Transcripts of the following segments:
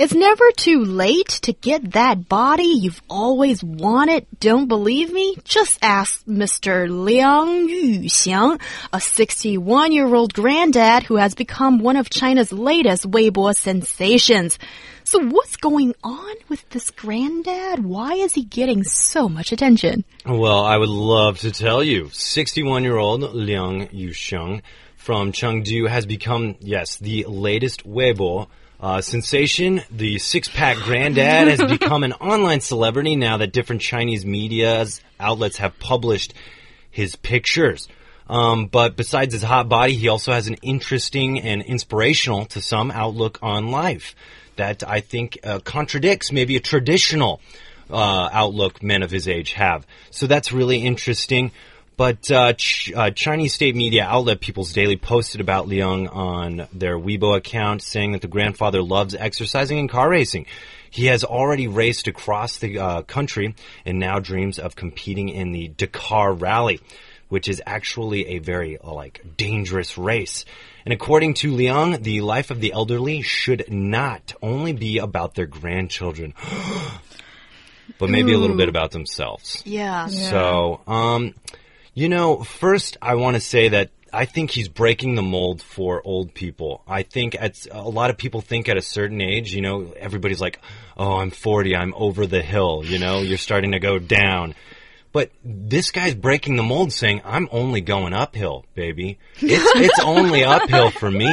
It's never too late to get that body you've always wanted. Don't believe me? Just ask Mr. Liang Yuxiang, a 61-year-old granddad who has become one of China's latest Weibo sensations. So what's going on with this granddad? Why is he getting so much attention? Well, I would love to tell you. 61-year-old Liang Yuxiang from Chengdu has become, yes, the latest Weibo uh, sensation, the six pack granddad has become an online celebrity now that different Chinese media outlets have published his pictures. Um, but besides his hot body, he also has an interesting and inspirational to some outlook on life that I think uh, contradicts maybe a traditional uh, outlook men of his age have. So that's really interesting. But uh, Ch uh, Chinese state media outlet People's Daily posted about Liang on their Weibo account, saying that the grandfather loves exercising and car racing. He has already raced across the uh, country and now dreams of competing in the Dakar Rally, which is actually a very uh, like dangerous race. And according to Liang, the life of the elderly should not only be about their grandchildren. but maybe Ooh. a little bit about themselves. Yeah. yeah. So, um, you know, first I want to say that I think he's breaking the mold for old people. I think at a lot of people think at a certain age, you know, everybody's like, "Oh, I'm 40, I'm over the hill." You know, you're starting to go down. But this guy's breaking the mold, saying, "I'm only going uphill, baby. It's it's only uphill for me.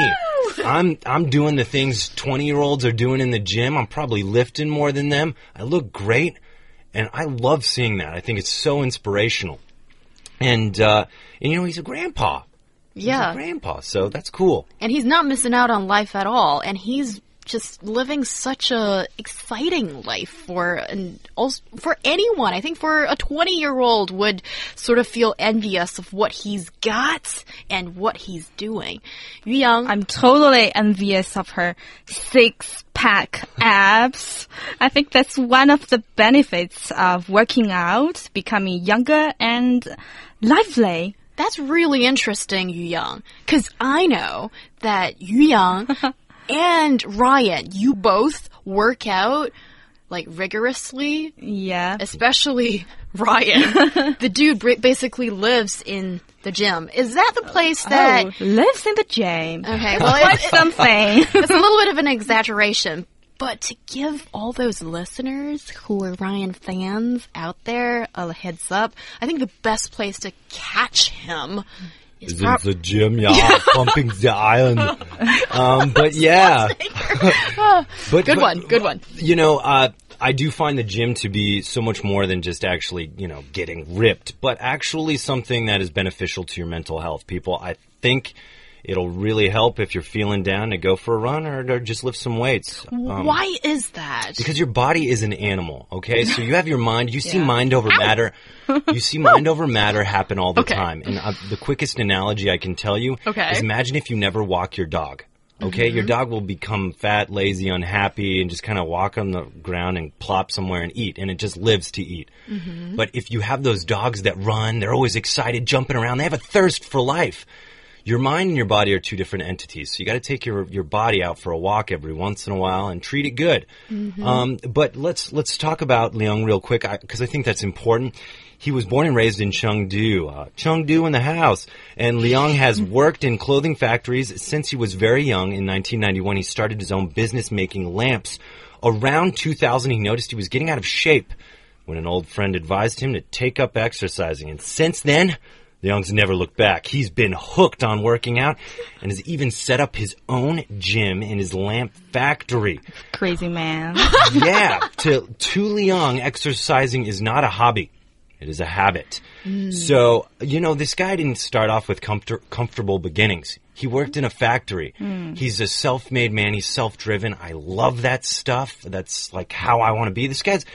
I'm I'm doing the things 20 year olds are doing in the gym. I'm probably lifting more than them. I look great, and I love seeing that. I think it's so inspirational." And uh, and you know he's a grandpa. Yeah, he's a grandpa. So that's cool. And he's not missing out on life at all. And he's just living such a exciting life for also for anyone. I think for a 20 year old would sort of feel envious of what he's got and what he's doing. Yu Yang, I'm totally envious of her six pack abs. I think that's one of the benefits of working out, becoming younger and lively. That's really interesting, Yu Yang, because I know that Yu Yang and Ryan, you both work out like rigorously. Yeah. Especially Ryan. the dude basically lives in the gym. Is that the place that oh, lives in the gym? Okay, well, it's something. it's a little bit of an exaggeration, but to give all those listeners who are Ryan fans out there a heads up, I think the best place to catch him is, is in the gym, yeah, pumping the iron. Um, but yeah, but good but, one, good one. You know, uh, I do find the gym to be so much more than just actually, you know, getting ripped, but actually something that is beneficial to your mental health. People, I think it'll really help if you're feeling down to go for a run or, or just lift some weights. Um, Why is that? Because your body is an animal, okay? So you have your mind, you see mind over Ow. matter. You see mind over matter happen all the okay. time. And uh, the quickest analogy I can tell you okay. is imagine if you never walk your dog. Okay, mm -hmm. your dog will become fat, lazy, unhappy, and just kind of walk on the ground and plop somewhere and eat, and it just lives to eat. Mm -hmm. But if you have those dogs that run, they're always excited, jumping around, they have a thirst for life your mind and your body are two different entities. So you got to take your your body out for a walk every once in a while and treat it good. Mm-hmm. Um, but let's let's talk about Liang real quick because I, I, think that's important. He was born and raised in Chengdu, uh, Chengdu in the house, and Liang has worked in clothing factories since he was very young. In 1991, he started his own business making lamps. Around 2000, he noticed he was getting out of shape when an old friend advised him to take up exercising, and since then Liang's never looked back. He's been hooked on working out and has even set up his own gym in his lamp factory. Crazy man. yeah. To, to Liang, exercising is not a hobby. It is a habit. Mm. So, you know, this guy didn't start off with comfort, comfortable beginnings. He worked in a factory. Mm. He's a self-made man. He's self-driven. I love that stuff. That's like how I want to be. This guy's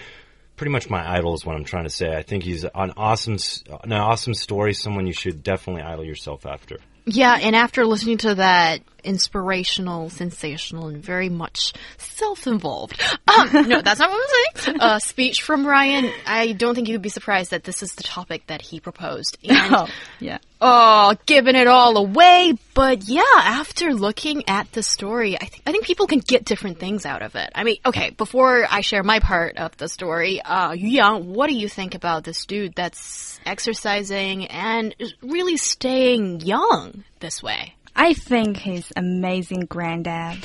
pretty much my idol is what I'm trying to say. I think he's an awesome, an awesome story. Someone you should definitely idol yourself after. Yeah, and after listening to that inspirational, sensational, and very much self-involved, um, no, that's not what I'm saying. Uh, speech from Ryan, I don't think you'd be surprised that this is the topic that he proposed. And Oh, yeah. oh, giving it all away. But yeah, after looking at the story, I think I think people can get different things out of it. I mean, okay, before I share my part of the story, uh, Yang, what do you think about this dude that's exercising and really staying young this way? I think he's amazing granddad.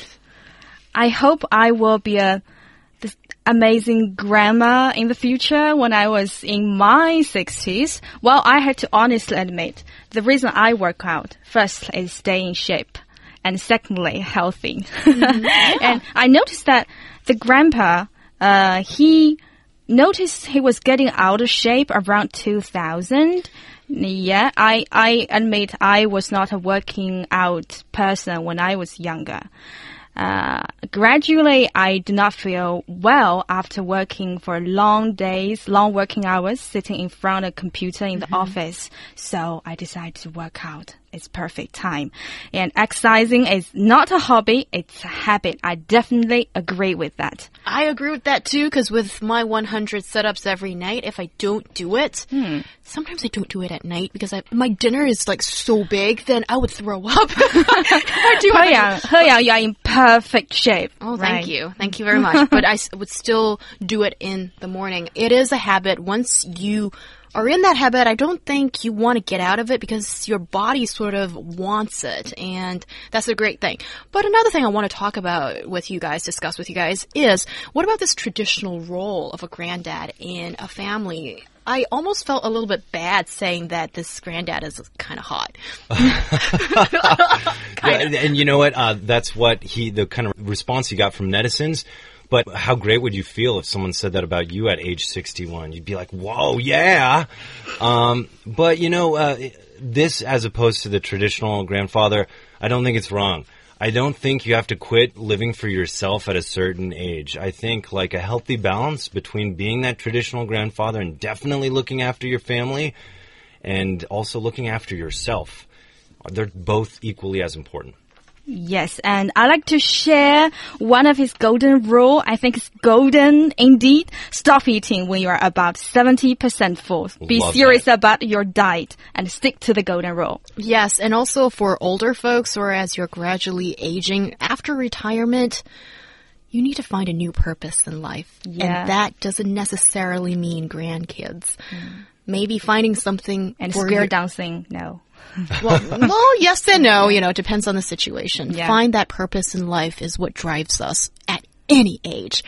I hope I will be a amazing grandma in the future when I was in my 60s. Well, I had to honestly admit the reason I work out first is stay in shape and secondly healthy. and I noticed that the grandpa, uh, he noticed he was getting out of shape around 2000. Yeah, I, I admit I was not a working out person when I was younger. Uh, gradually, I do not feel well after working for long days, long working hours, sitting in front of a computer in the office. So I decided to work out. It's perfect time. And exercising is not a hobby, it's a habit. I definitely agree with that. I agree with that too, because with my 100 setups every night, if I don't do it, hmm. sometimes I don't do it at night because I, my dinner is like so big, then I would throw up. I do He Yang, He Yang, you are in perfect shape. Oh, thank you. Thank you very much. but I would still do it in the morning. It is a habit. Once you are in that habit, I don't think you want to get out of it because your body sort of wants it. And that's a great thing. But another thing I want to talk about with you guys, discuss with you guys, is what about this traditional role of a granddad in a family? I almost felt a little bit bad saying that this granddad is kind of hot. Yeah, and, you know what? Uh, that's what he, the kind of response he got from netizens. But how great would you feel if someone said that about you at age 61? You'd be like, whoa, yeah. Um, but you know, uh, this as opposed to the traditional grandfather, I don't think it's wrong. I don't think you have to quit living for yourself at a certain age. I think like a healthy balance between being that traditional grandfather and definitely looking after your family and also looking after yourself. They're both equally as important. Yes, and I like to share one of his golden rule. I think it's golden indeed. Stop eating when you are about 70% full. Be Love serious that. about your diet and stick to the golden rule. Yes, and also for older folks or as you're gradually aging after retirement, you need to find a new purpose in life. Yeah. And that doesn't necessarily mean grandkids. Mm. Maybe finding something And for square dancing, no. well, well, yes and no, you know, it depends on the situation. Yeah. Find that purpose in life is what drives us at any age.